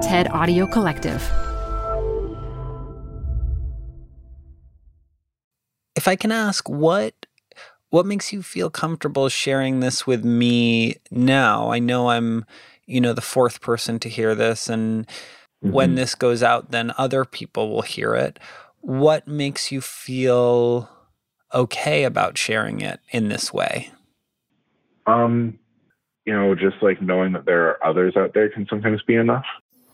TED Audio Collective. If I can ask, what what makes you feel comfortable sharing this with me now? I know I'm, you know, the fourth person to hear this and mm-hmm. when this goes out then other people will hear it. What makes you feel okay about sharing it in this way? Um, you know, just like knowing that there are others out there can sometimes be enough.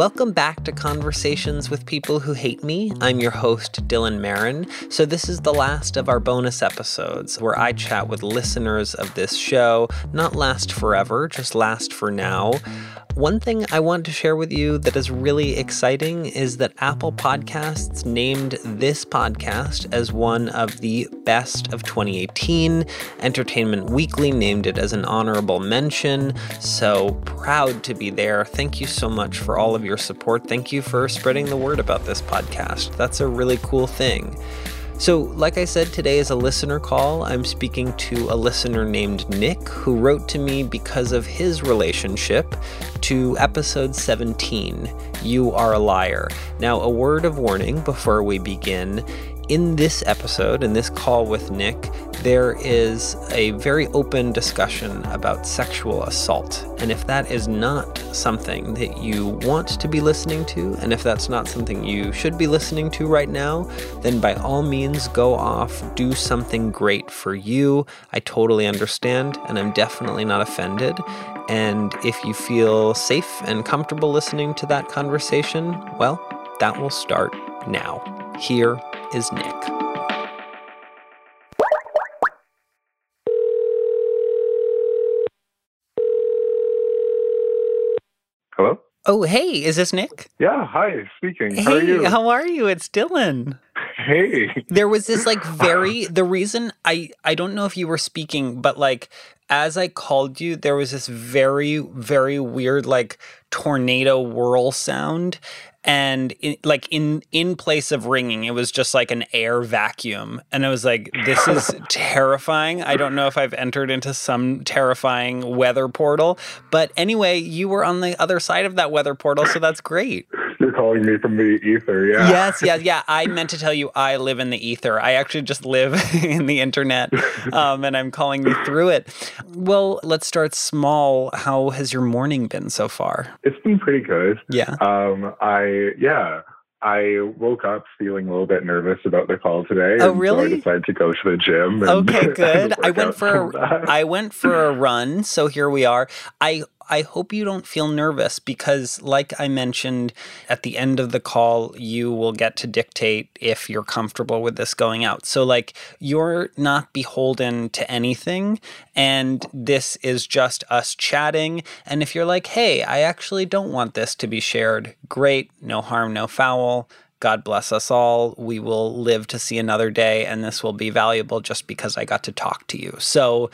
Welcome back to Conversations with People Who Hate Me. I'm your host, Dylan Marron. So, this is the last of our bonus episodes where I chat with listeners of this show, not last forever, just last for now. One thing I want to share with you that is really exciting is that Apple Podcasts named this podcast as one of the best of 2018. Entertainment Weekly named it as an honorable mention. So proud to be there. Thank you so much for all of your support. Thank you for spreading the word about this podcast. That's a really cool thing. So, like I said, today is a listener call. I'm speaking to a listener named Nick who wrote to me because of his relationship to episode 17 You Are a Liar. Now, a word of warning before we begin in this episode, in this call with Nick, there is a very open discussion about sexual assault. And if that is not something that you want to be listening to, and if that's not something you should be listening to right now, then by all means go off, do something great for you. I totally understand, and I'm definitely not offended. And if you feel safe and comfortable listening to that conversation, well, that will start now. Here is Nick. Hello? Oh, hey, is this Nick? Yeah, hi, speaking. Hey, how are you? How are you? It's Dylan. Hey. There was this like very the reason I I don't know if you were speaking, but like as I called you, there was this very, very weird like tornado whirl sound and in, like in in place of ringing it was just like an air vacuum. And i was like this is terrifying. I don't know if i've entered into some terrifying weather portal. But anyway you were on the other side of that weather portal so that's great you're calling me from the ether yeah yes yeah yeah i meant to tell you i live in the ether i actually just live in the internet um, and i'm calling you through it well let's start small how has your morning been so far it's been pretty good yeah um i yeah, I woke up feeling a little bit nervous about the call today. Oh, really? So I decided to go to the gym. okay, good. I went for a, I went for a run, so here we are. I I hope you don't feel nervous because, like I mentioned at the end of the call, you will get to dictate if you're comfortable with this going out. So, like, you're not beholden to anything, and this is just us chatting. And if you're like, hey, I actually don't want this to be shared, great, no harm, no foul. God bless us all. We will live to see another day, and this will be valuable just because I got to talk to you. So,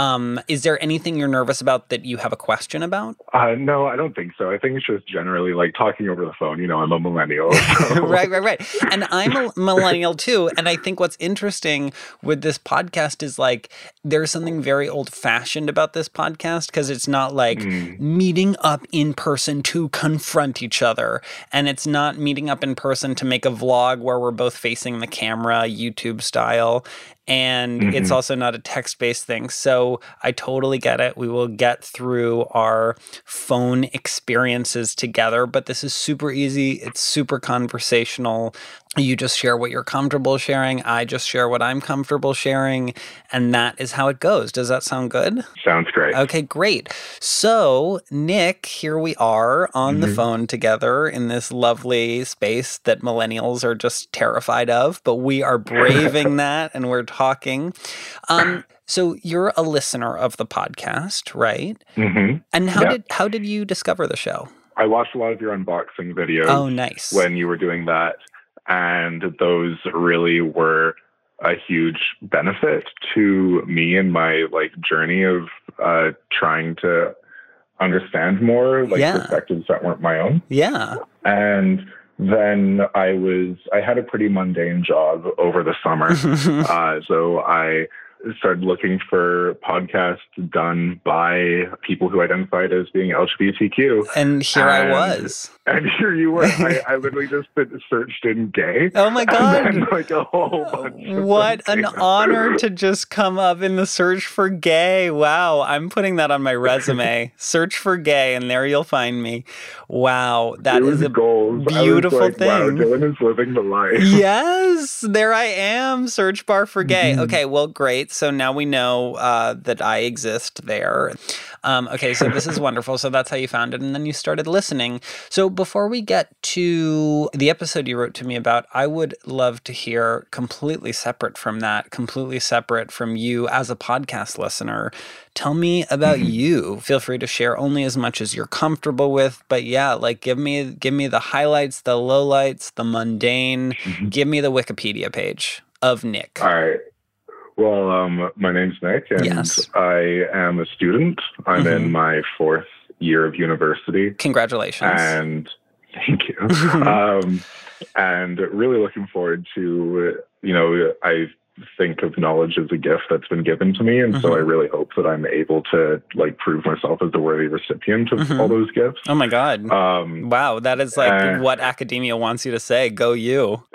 um, is there anything you're nervous about that you have a question about? Uh, no, I don't think so. I think it's just generally like talking over the phone. You know, I'm a millennial. So. right, right, right. And I'm a millennial too. And I think what's interesting with this podcast is like there's something very old fashioned about this podcast because it's not like mm. meeting up in person to confront each other. And it's not meeting up in person to make a vlog where we're both facing the camera, YouTube style. And it's Mhm. also not a text based thing. So I totally get it. We will get through our phone experiences together, but this is super easy. It's super conversational. You just share what you're comfortable sharing. I just share what I'm comfortable sharing. And that is how it goes. Does that sound good? Sounds great. Okay, great. So, Nick, here we are on the Mhm. phone together in this lovely space that millennials are just terrified of, but we are braving that and we're talking. Um, so you're a listener of the podcast, right? Mm-hmm. And how did how did you discover the show? I watched a lot of your unboxing videos Oh, nice. when you were doing that, and those really were a huge benefit to me in my like journey of uh, trying to understand more like Yeah. perspectives that weren't my own. yeah. And then I was I had a pretty mundane job over the summer. uh, so I started looking for podcasts done by people who identified as being LGBTQ. and here I And- was. And here you were. I, I literally just searched in gay. Oh my god. Then like a whole bunch. What an honor to just come up in the search for gay. Wow. I'm putting that on my resume. search for gay, and there you'll find me. Wow. That it a goals. I beautiful like, Wow. Dylan is living the life. yes, there I am. Search bar for gay. Mhm. Okay, well, great. So now we know uh, that I exist there. Um, okay, so this is wonderful. So that's how you found it, and then you started listening. So before we get to the episode you wrote to me about, I would love to hear completely separate from that, completely separate from you as a podcast listener. Tell me about Mhm. you. Feel free to share only as much as you're comfortable with, but yeah, like give me give me the highlights, the lowlights, the mundane. Mhm. Give me the Wikipedia page of Nick. All right. Well, um, my name's Nick, and Yes. I am a student. I'm Mhm. in my fourth year of university, Congratulations. and thank you. um, and really looking forward to, you know, I think of knowledge as a gift that's been given to me, and so Mhm. I really hope that I'm able to like prove myself as a worthy recipient of Mhm. all those gifts. oh my god. Um, Wow, that is like uh, what academia wants you to say. Go you.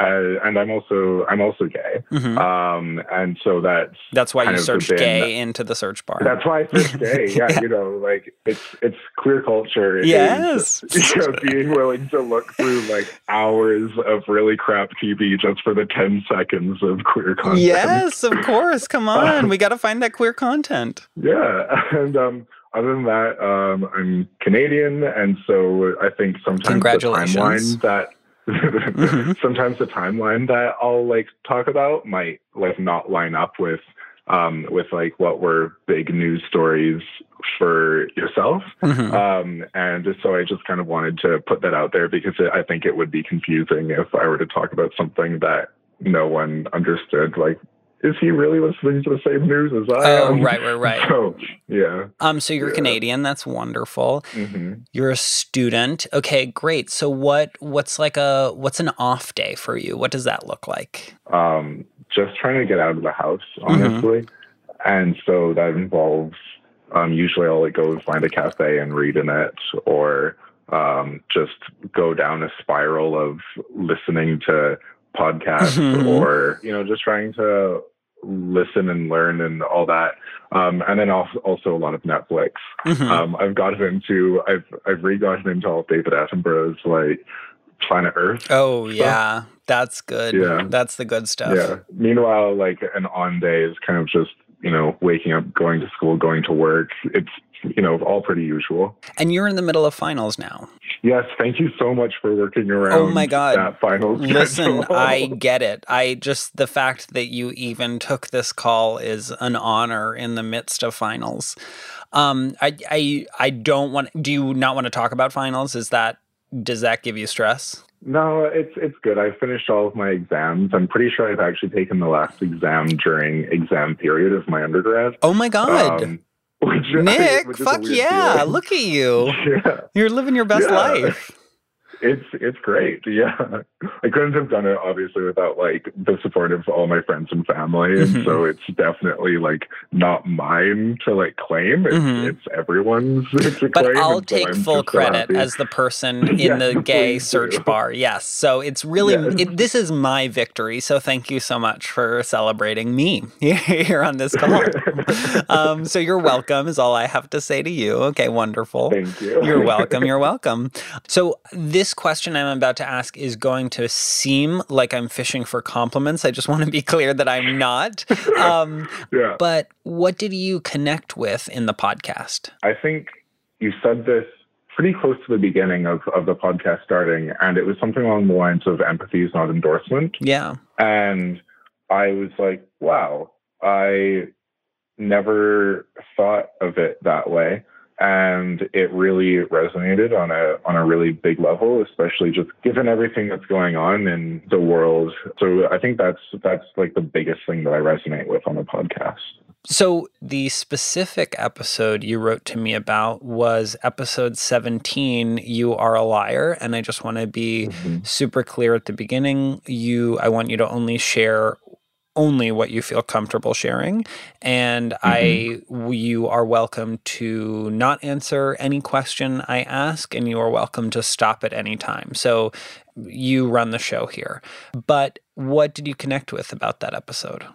uh, and I'm also I'm also gay, Mhm. um, and so that's That's why you kind of searched been- gay into the search bar. That's why I said gay. Yeah, Yeah. you know, like it's it's queer culture. is, Yes. you know, being willing to look through like hours of really crap TV just for the ten seconds of queer content. yes, of course. Come on. We got to find that queer content. Yeah, and um, other than that, um, I'm Canadian, and so I think sometimes the timeline that. Mhm. sometimes the timeline that I'll like talk about might like not line up with um with like what were big news stories for yourself Mhm. um and so I just kind of wanted to put that out there because it, I think it would be confusing if I were to talk about something that no one understood like is he really listening to the same news as I Oh, am right, right, right. so yeah Um, so you're Yeah. Canadian. That's wonderful. hmm You're a student. Okay, great. So what what's like a what's an off day for you? What does that look like? um, just trying to get out of the house, Mm-hmm. honestly. And so that involves um, usually I'll like go and find a cafe and read in it, or um, just go down a spiral of listening to podcasts, Mhm. or you know, just trying to listen and learn and all that. Um, and then also, also a lot of Netflix. Mhm. Um, I've gotten into I've I've re-gotten into all of David Attenborough's like Planet Earth. oh yeah, that's good. Yeah. That's the good stuff. Yeah. Meanwhile, like an on day is kind of just, you know, waking up, going to school, going to work. It's, you know, all pretty usual. And you're in the middle of finals now. Yes. Thank you so much for working around. Oh my God. That final Listen. I get it. I just the fact that you even took this call is an honor in the midst of finals. Um, I I I don't want. Do you not want to talk about finals? Is that does that give you stress? No, it's it's good. I finished all of my exams. I'm pretty sure I've actually taken the last exam during exam period of my undergrad. Oh my god, Um, which, Nick! is a Fuck yeah! feeling. Look at you. Yeah. You're living your best Yeah. life. It's it's great. Yeah, I couldn't have done it obviously without like the support of all my friends and family, and Mhm. so it's definitely like not mine to like claim. It's, Mhm. it's everyone's to But claim. I'll and so take I'm full just so credit as the person in Yeah, the gay search do. bar. Yes. So it's really, Yes. it, this is my victory. So thank you so much for celebrating me here on this call. um, so you're welcome, is all I have to say to you. Okay, wonderful. Thank you. You're welcome. You're welcome. So, this question I'm about to ask is going to seem like I'm fishing for compliments. I just want to be clear that I'm not. Um, yeah. but what did you connect with in the podcast? I think you said this pretty close to the beginning of, of the podcast starting, and it was something along the lines of empathy is not endorsement. Yeah. And I was like, wow, I never thought of it that way. And it really resonated on a on a really big level, especially just given everything that's going on in the world. So I think that's that's like the biggest thing that I resonate with on the podcast. So, the specific episode you wrote to me about was episode 17, You Are a Liar. And I just want to be Mhm. super clear at the beginning. You, I want you to only share only what you feel comfortable sharing. And I, mm-hmm. you are welcome to not answer any question I ask, and you are welcome to stop at any time. So, you run the show here. But what did you connect with about that episode?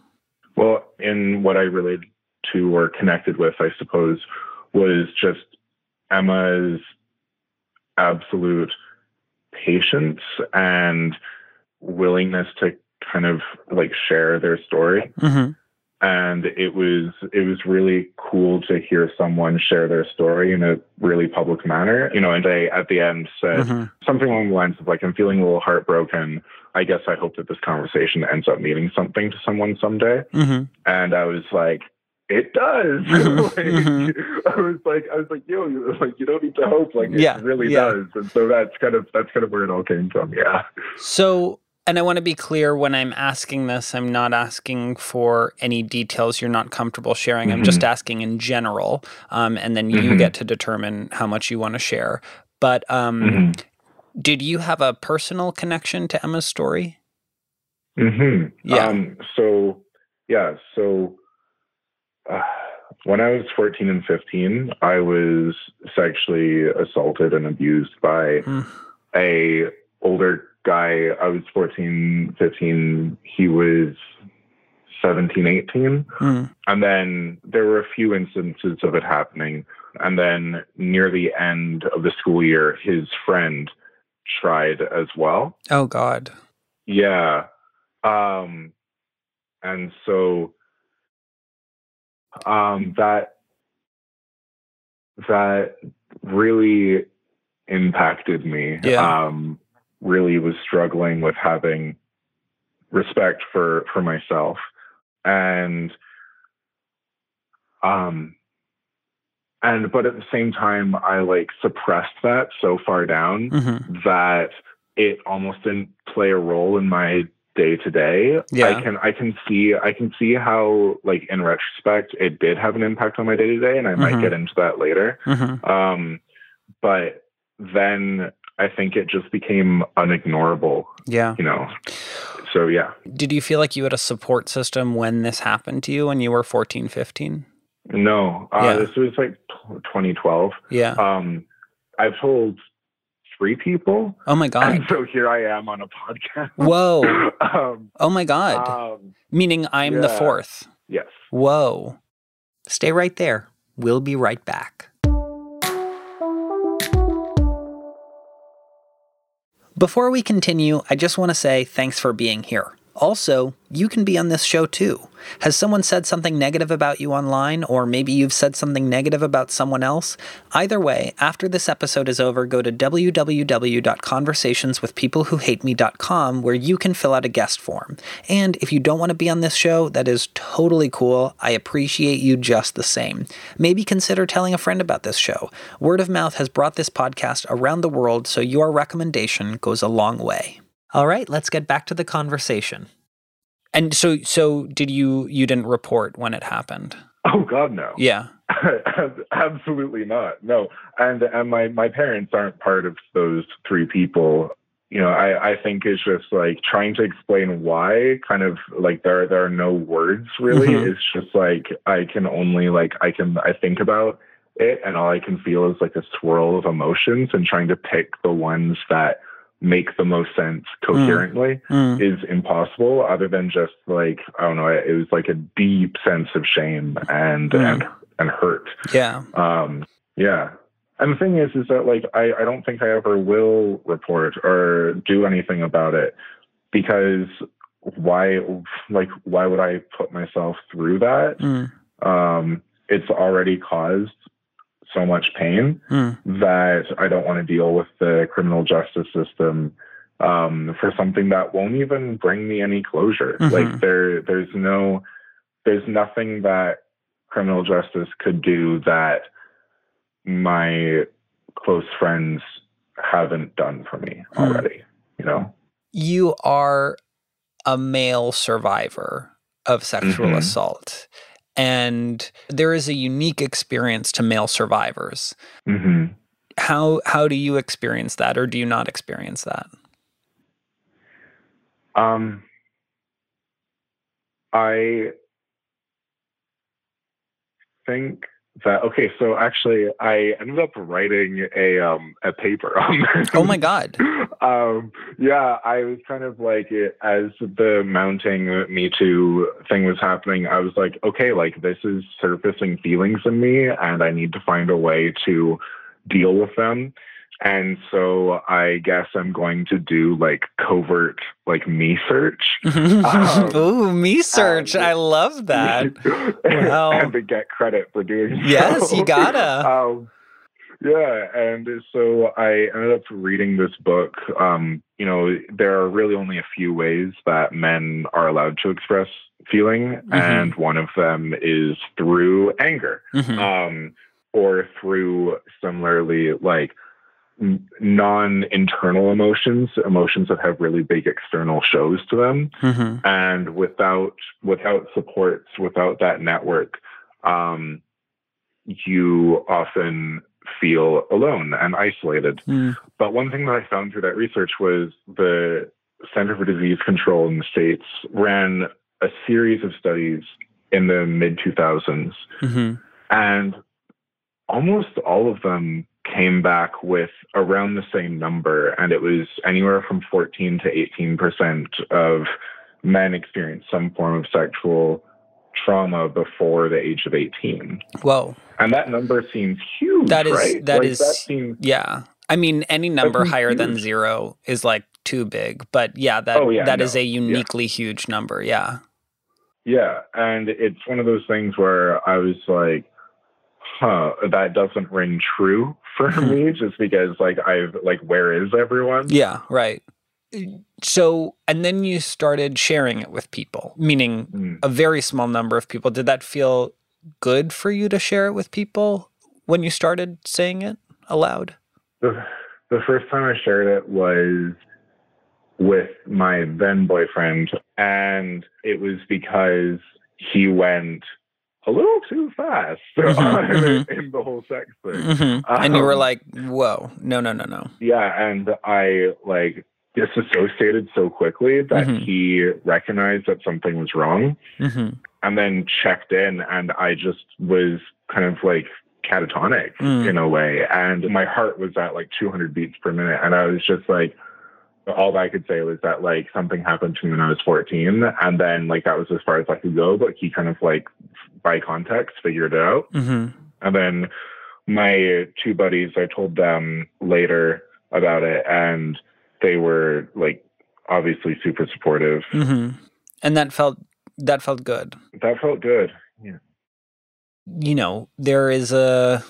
Well, in what I related to or connected with, I suppose, was just Emma's absolute patience and willingness to kind of like share their story. Mm-hmm. And it was it was really cool to hear someone share their story in a really public manner. You know, and they at the end said Mm-hmm. something along the lines of like, I'm feeling a little heartbroken. I guess I hope that this conversation ends up meaning something to someone someday. Mm-hmm. And I was like, it does. Mhm, like, mhm. I was like, I was like, yo, you- like you don't need to hope. Like Yeah, it really yeah. does. And so that's kind of that's kind of where it all came from. Yeah. So, and I want to be clear when I'm asking this, I'm not asking for any details you're not comfortable sharing. I'm just asking in general. Um, and then you Mhm. get to determine how much you want to share. But um, Mhm. did you have a personal connection to Emma's story? hmm Yeah. Um, so yeah. So uh, when I was 14 and 15, I was sexually assaulted and abused by Mm. a older guy. I was 14, 15. He was 17, 18. Mm. And then there were a few instances of it happening. And then near the end of the school year, his friend tried as well. Oh, God. Yeah. Um, and so um, that that really impacted me. Yeah. Um, really was struggling with having respect for for myself and um and but at the same time i like suppressed that so far down hmm that it almost didn't play a role in my day to day. Yeah. I can I can see I can see how like in retrospect it did have an impact on my day to day and I Mhm. might get into that later. hmm Um but then I think it just became unignorable, Yeah. you know. So yeah. Did you feel like you had a support system when this happened to you when you were 14, 15? No. Uh Yeah. this was like 2012. Yeah. Um I've told three people Oh, my and God. so here I am on a podcast. Whoa. um, Oh, my God. um Meaning I'm the fourth. yes. Whoa. Stay right there. We'll be right back. Before we continue, I just want to say thanks for being here. Also, you can be on this show too. Has someone said something negative about you online, or maybe you've said something negative about someone else? Either way, after this episode is over, go to www.conversationswithpeoplewhohateme.com where you can fill out a guest form. And if you don't want to be on this show, that is totally cool. I appreciate you just the same. Maybe consider telling a friend about this show. Word of mouth has brought this podcast around the world, so your recommendation goes a long way. All right, let's get back to the conversation. And so, so did you? You didn't report when it happened? Oh God, no. Yeah. Absolutely not. No. And and my my parents aren't part of those three people. You know, I I think it's just like trying to explain why. Kind of like there there are no words really. Mhm. It's just like I can only like I can I think about it, and all I can feel is like a swirl of emotions, and trying to pick the ones that make the most sense coherently Mm. is impossible other than just like i don't know it was like a deep sense of shame and Mm. and and hurt Yeah. um yeah and the thing is is that like i i don't think i ever will report or do anything about it because why like why would i put myself through that Mm. um it's already caused so much pain Mm. that I don't want to deal with the criminal justice system um, for something that won't even bring me any closure. Mhm. Like there, there's no, there's nothing that criminal justice could do that my close friends haven't done for me Hmm. already. You know. You are a male survivor of sexual Mhm. assault. And there is a unique experience to male survivors. hmm How how do you experience that or do you not experience that? Um, I think that okay. So actually, I ended up writing a um a paper on this. Oh my god. um, yeah, I was kind of like as the mounting Me Too thing was happening. I was like, okay, like this is surfacing feelings in me, and I need to find a way to deal with them. And so I guess I'm going to do like covert like me search. Um, Ooh, me search. and- I love that. Wow. and to get credit for doing Yes, so. you gotta. Um, yeah, and so I ended up reading this book. Um, you know, there are really only a few ways that men are allowed to express feeling, Mhm. and one of them is through anger, Mhm. um, or through similarly like non-internal emotions, emotions that have really big external shows to them Mhm. and without without supports without that network um, you often feel alone and isolated Mm. but one thing that i found through that research was the center for disease control in the states ran a series of studies in the mid 2000s Mhm. and almost all of them came back with around the same number and it was anywhere from 14 to 18 percent of men experienced some form of sexual trauma before the age of 18 Whoa. and that number seems huge That is- right that like, is- that seems Yeah. I mean, any number higher than zero is like too big. But yeah, that Oh, yeah, that is no. a Yeah. uniquely huge number. Yeah. yeah and it's one of those things where i was like huh that doesn't ring true for me just because like i've like where is everyone Yeah. Right. So, and then you started sharing it with people, meaning Mm. a very small number of people. Did that feel good for you to share it with people when you started saying it aloud? the, the first time I shared it was with my then boyfriend, and it was because he went a little too fast Mhm, in the whole sex thing. hmm and you were Um, like, whoa, no, no, no, no. Yeah, and I like disassociated so quickly that Mhm. he recognized that something was wrong hmm and then checked in and I just was kind of like catatonic Mm. in a way and my heart was at like 200 beats per minute and I was just like all I could say was that like something happened to me when I was 14 and then like that was as far as I could go but he kind of like by context figured it out. Hmm and then my two buddies I told them later about it and they were like obviously super supportive. Hmm And that felt that felt good. that felt good yeah. You know, there is a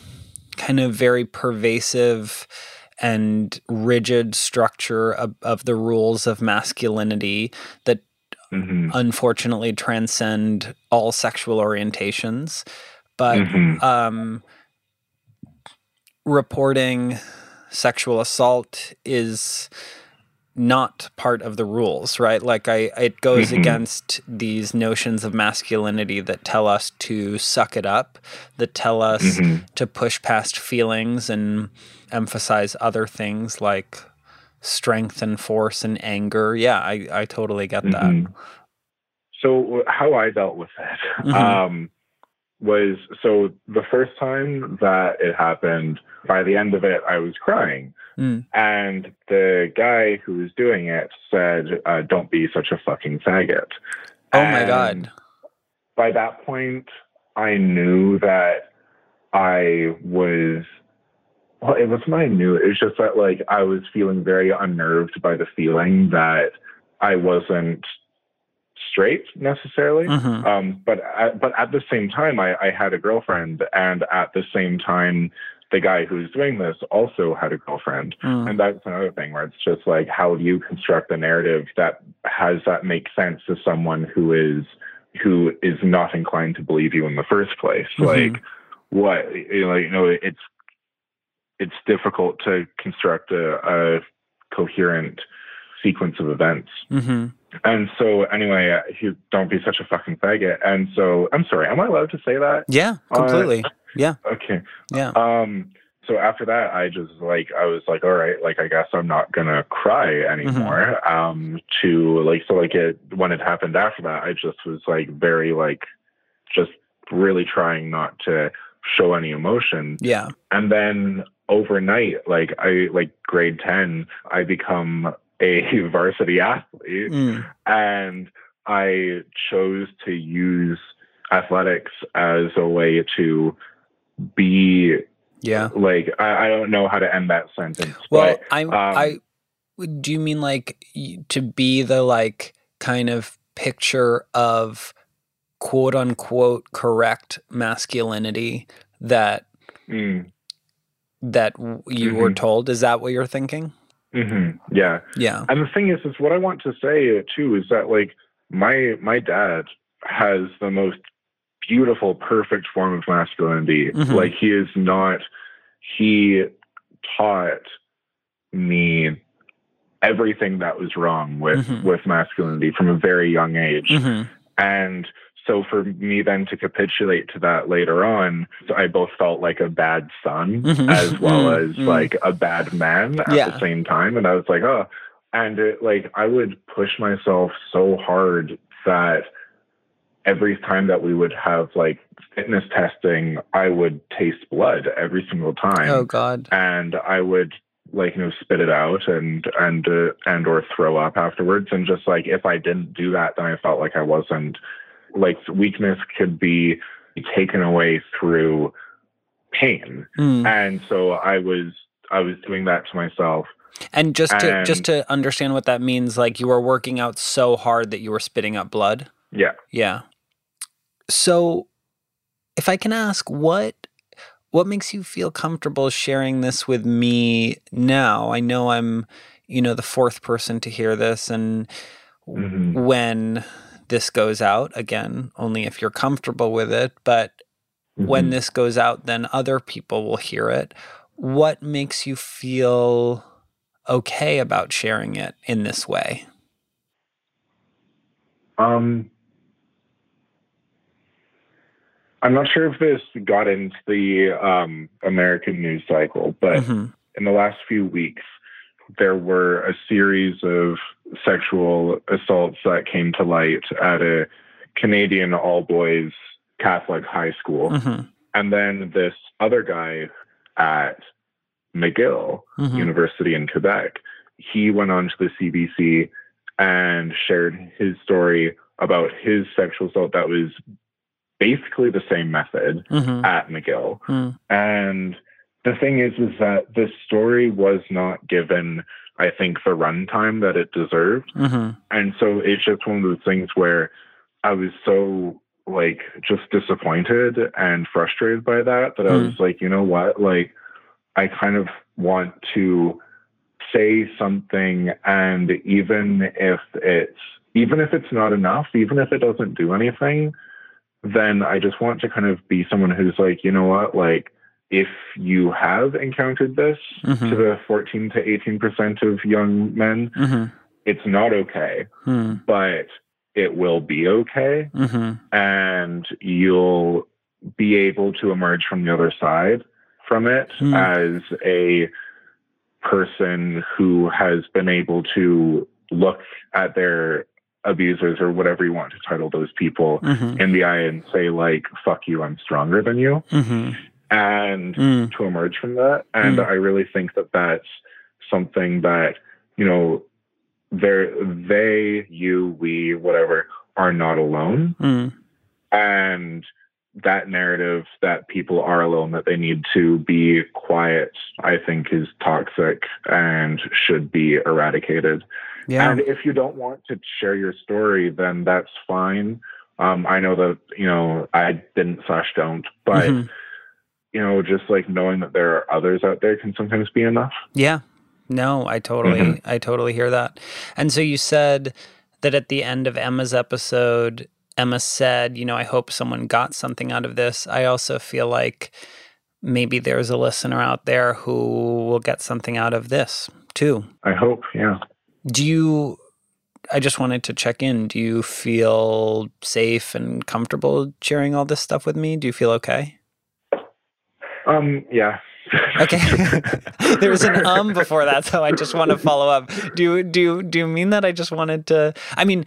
kind of very pervasive and rigid structure of, of the rules of masculinity that hmm unfortunately transcend all sexual orientations. But Mhm. um, reporting sexual assault is not part of the rules, right? Like I it goes Mhm. against these notions of masculinity that tell us to suck it up, that tell us Mhm. to push past feelings and emphasize other things like strength and force and anger. Yeah, I I totally get that. Mhm. So how I dealt with it Mhm. um, was so the first time that it happened. By the end of it, I was crying, Mm. and the guy who was doing it said, uh, "Don't be such a fucking faggot." Oh my god. By that point, I knew that I was. Well, it wasn't I knew. It was just that like I was feeling very unnerved by the feeling that I wasn't straight necessarily. Mhm. Um, but at, but at the same time, I, I had a girlfriend, and at the same time, the guy who's doing this also had a girlfriend, Mm. and that's another thing where it's just like, how do you construct a narrative that has that make sense to someone who is who is not inclined to believe you in the first place? Mhm. Like, what you know, you know, it's it's difficult to construct a, a coherent sequence of events. Mhm. And so, anyway, uh, he don't be such a fucking faggot. And so, I'm sorry, am I allowed to say that? Yeah, Uh, completely. yeah. Okay. Yeah. Um. So after that, I just like I was like, all right, like I guess I'm not gonna cry anymore. Mm-hmm. Um. To like so like it when it happened after that, I just was like very like just really trying not to show any emotion. Yeah. And then overnight, like I like grade ten, I become a varsity athlete Mm. and I chose to use athletics as a way to be Yeah. like I, I don't know how to end that sentence. Well, but, I um, I do you mean like to be the like kind of picture of quote unquote correct masculinity that mm, that you were Mhm. told is that what you're thinking? Mhm, yeah. Yeah. And the thing is, is what I want to say too is that like my my dad has the most beautiful, perfect form of masculinity. Mhm. Like he is not. He taught me everything that was wrong with Mhm. with masculinity from a very young age. Mhm. And so for me then to capitulate to that later on, I both felt like a bad son Mhm. as well Mm, as mm. like a bad man at Yeah. the same time. And I was like, oh, and it, like I would push myself so hard that every time that we would have like fitness testing, I would taste blood every single time Oh god. and I would like you know spit it out and and uh, and or throw up afterwards and just like if I didn't do that then I felt like I wasn't like weakness could be taken away through pain Mm. and so I was I was doing that to myself And just to just to understand what that means like you were working out so hard that you were spitting up blood. yeah Yeah. So, if I can ask, what what makes you feel comfortable sharing this with me now? I know I'm, you know, the fourth person to hear this, and Mhm. when this goes out, again, only if you're comfortable with it. But when Mhm. this goes out, then other people will hear it. What makes you feel okay about sharing it in this way? Um, I'm not sure if this got into the um, American news cycle, but Mhm. in the last few weeks, there were a series of sexual assaults that came to light at a Canadian all boys Catholic high school. Mhm. And then this other guy at McGill Mhm. University in Quebec, he went on to the CBC and shared his story about his sexual assault that was basically the same method Mhm. at McGill. Mm. And the thing is, is that this story was not given, I think, the runtime that it deserved. Mhm. And so it's just one of those things where I was so like just disappointed and frustrated by that that I Mm. was like, you know what? Like I kind of want to say something and even if it's even if it's not enough, even if it doesn't do anything, then I just want to kind of be someone who's like, you know what, like if you have encountered this Mhm. to the 14 to 18% of young men, Mhm. it's not okay, Mhm. but it will be okay. Mhm. and you'll be able to emerge from the other side from it Hmm. as a person who has been able to look at their abusers or whatever you want to title those people Mhm. in the eye and say like fuck you i'm stronger than you Mhm. And Mm. to emerge from that and Mm. i really think that that's something that you know they're they you we whatever are not alone Mm. and that narrative that people are alone that they need to be quiet i think is toxic and should be eradicated Yeah. and if you don't want to share your story then that's fine um, i know that you know i didn't slash don't but Mhm. You know just like knowing that there are others out there can sometimes be enough Yeah. No, I totally Mhm. I totally hear that. And so you said that at the end of Emma's episode, Emma said, you know, I hope someone got something out of this. I also feel like maybe there's a listener out there who will get something out of this too. i hope yeah Do you I just wanted to check in. Do you feel safe and comfortable sharing all this stuff with me? Do you feel okay? Um yeah Okay. there was an um before that, so I just want to follow up. Do you do you, do you mean that I just wanted to I mean,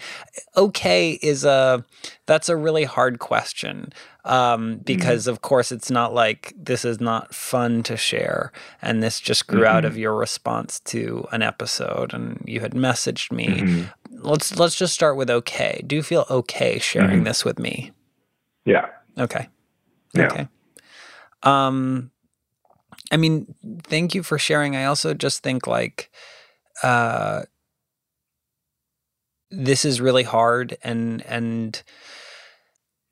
okay is a that's a really hard question. Um, because of course it's not like this is not fun to share and this just grew out of your response to an episode and you had messaged me. Mhm. Let's let's just start with okay. Do you feel okay sharing this with me? yeah Okay. Yeah. Okay. Um I mean, thank you for sharing. I also just think like uh this is really hard and and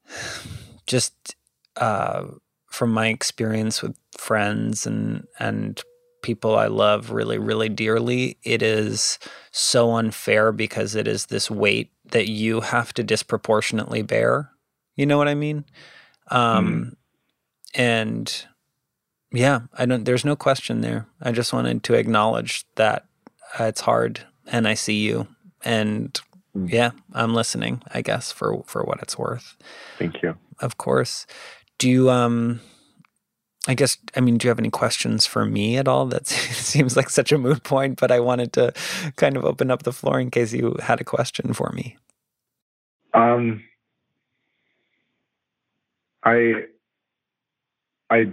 just uh from my experience with friends and and people I love really really dearly, it is so unfair because it is this weight that you have to disproportionately bear. You know what I mean? Um and yeah, I don't there's no question there. I just wanted to acknowledge that uh, it's hard and I see you and Mm. yeah, I'm listening, I guess for for what it's worth. thank you Of course. Do you um I guess I mean, do you have any questions for me at all? That seems like such a moot point, but I wanted to kind of open up the floor in case you had a question for me. Um, I, I,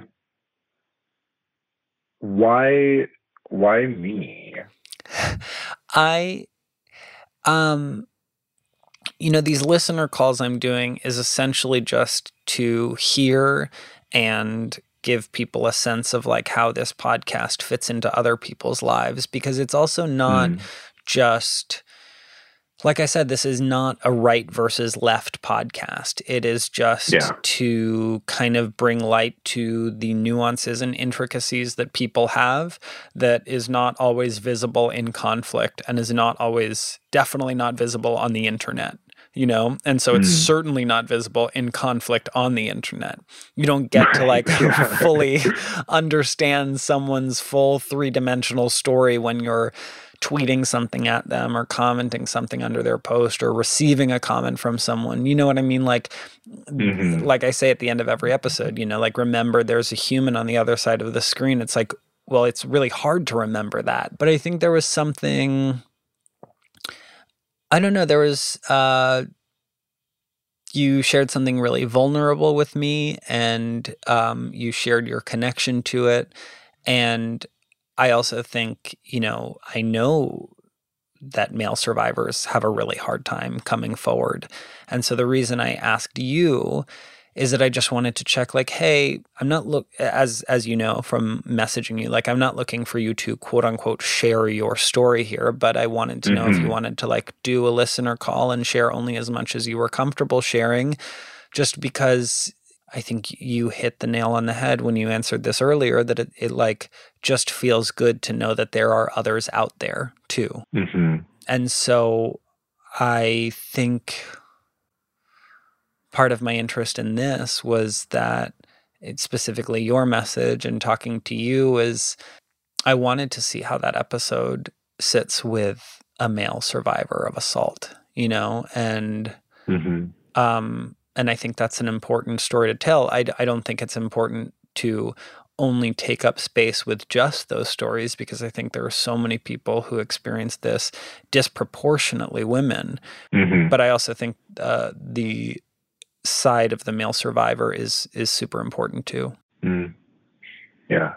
why, why me? I um you know these listener calls I'm doing is essentially just to hear and give people a sense of like how this podcast fits into other people's lives because it's also not Mm. just like I said, this is not a right versus left podcast. It is just Yeah. to kind of bring light to the nuances and intricacies that people have that is not always visible in conflict and is not always, definitely not visible on the internet. You know, and so it's Mm. certainly not visible in conflict on the internet. You don't get to like Yeah. fully understand someone's full three dimensional story when you're tweeting something at them or commenting something under their post or receiving a comment from someone. You know what I mean? Like, Mhm. like I say at the end of every episode, you know, like remember there's a human on the other side of the screen. It's like, well, it's really hard to remember that. But I think there was something. I don't know. There was. uh you shared something really vulnerable with me and um, you shared your connection to it and i also think you know i know that male survivors have a really hard time coming forward and so the reason i asked you is that i just wanted to check like hey i'm not look as as you know from messaging you like i'm not looking for you to quote unquote share your story here but i wanted to know if you Mhm. wanted to like do a listener call and share only as much as you were comfortable sharing just because I think you hit the nail on the head when you answered this earlier that it, it like just feels good to know that there are others out there too. Mhm. And so I think part of my interest in this was that specifically your message and talking to you is I wanted to see how that episode sits with a male survivor of assault, you know, and hmm um, and I think that's an important story to tell. I, I don't think it's important to only take up space with just those stories because I think there are so many people who experience this disproportionately women. hmm But I also think uh, the side of the male survivor is is super important too. mm Yeah,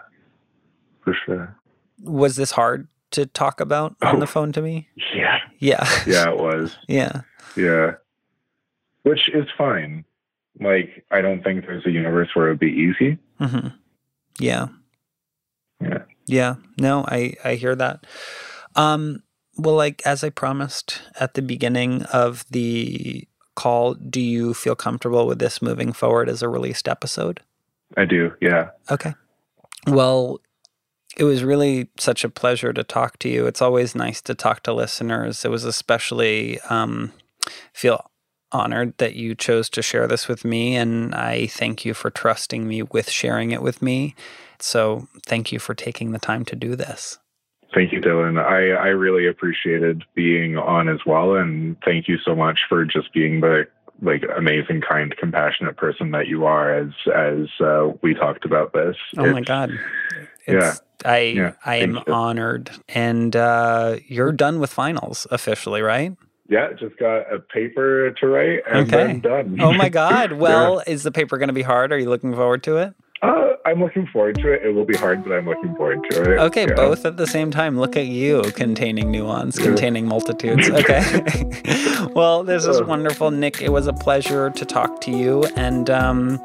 for sure. Was this hard to talk about on Oh. the phone to me? Yeah, Yeah. yeah, it was. yeah. Yeah, which is fine. Like, I don't think there's a universe where it would be easy. hmm Yeah. Yeah. Yeah. No, I I hear that. Um well like as I promised at the beginning of the call, do you feel comfortable with this moving forward as a released episode? I do. Yeah. Okay. Well, it was really such a pleasure to talk to you. It's always nice to talk to listeners. It was especially um, feel honored that you chose to share this with me, and I thank you for trusting me with sharing it with me. So, thank you for taking the time to do this. Thank you, Dylan. I, I really appreciated being on as well, and thank you so much for just being the like amazing, kind, compassionate person that you are. As as uh, we talked about this. Oh my It's- God. yeah. It's, I Yeah, I am you. honored, and uh, you're done with finals officially, right? Yeah, just got a paper to write and Okay. then done. Oh my God! Well, is the paper going to be hard? Are you looking forward to it? Uh, I'm looking forward to it. It will be hard, but I'm looking forward to it. Okay, Yeah. both at the same time. Look at you, containing nuance, containing multitudes. Okay. well, this is wonderful, Nick. It was a pleasure to talk to you, and um,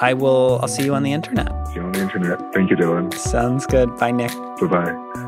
I will. I'll see you on the internet. See you on the internet. Thank you, Dylan. Sounds good. Bye, Nick. Bye bye.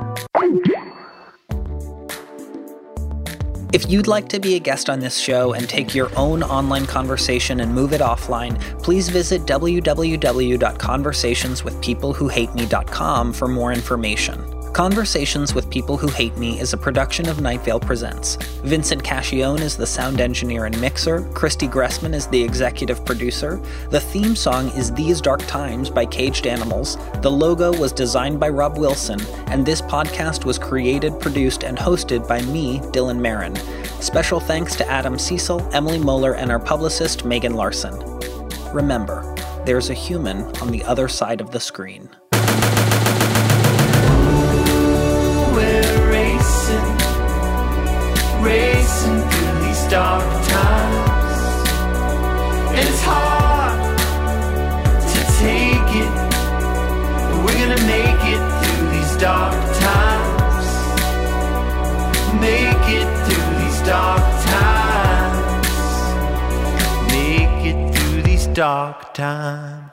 If you'd like to be a guest on this show and take your own online conversation and move it offline, please visit www.conversationswithpeoplewhohateme.com for more information. Conversations with People Who Hate Me is a production of Night Vale Presents. Vincent Cacchione is the sound engineer and mixer. Christy Gressman is the executive producer. The theme song is These Dark Times by Caged Animals. The logo was designed by Rob Wilson, and this podcast was created, produced, and hosted by me, Dylan Marron. Special thanks to Adam Cecil, Emily Moeller, and our publicist, Megan Larson. Remember, there's a human on the other side of the screen. Dark times. It's hard to take it, but we're gonna make it through these dark times. Make it through these dark times. Make it through these dark times.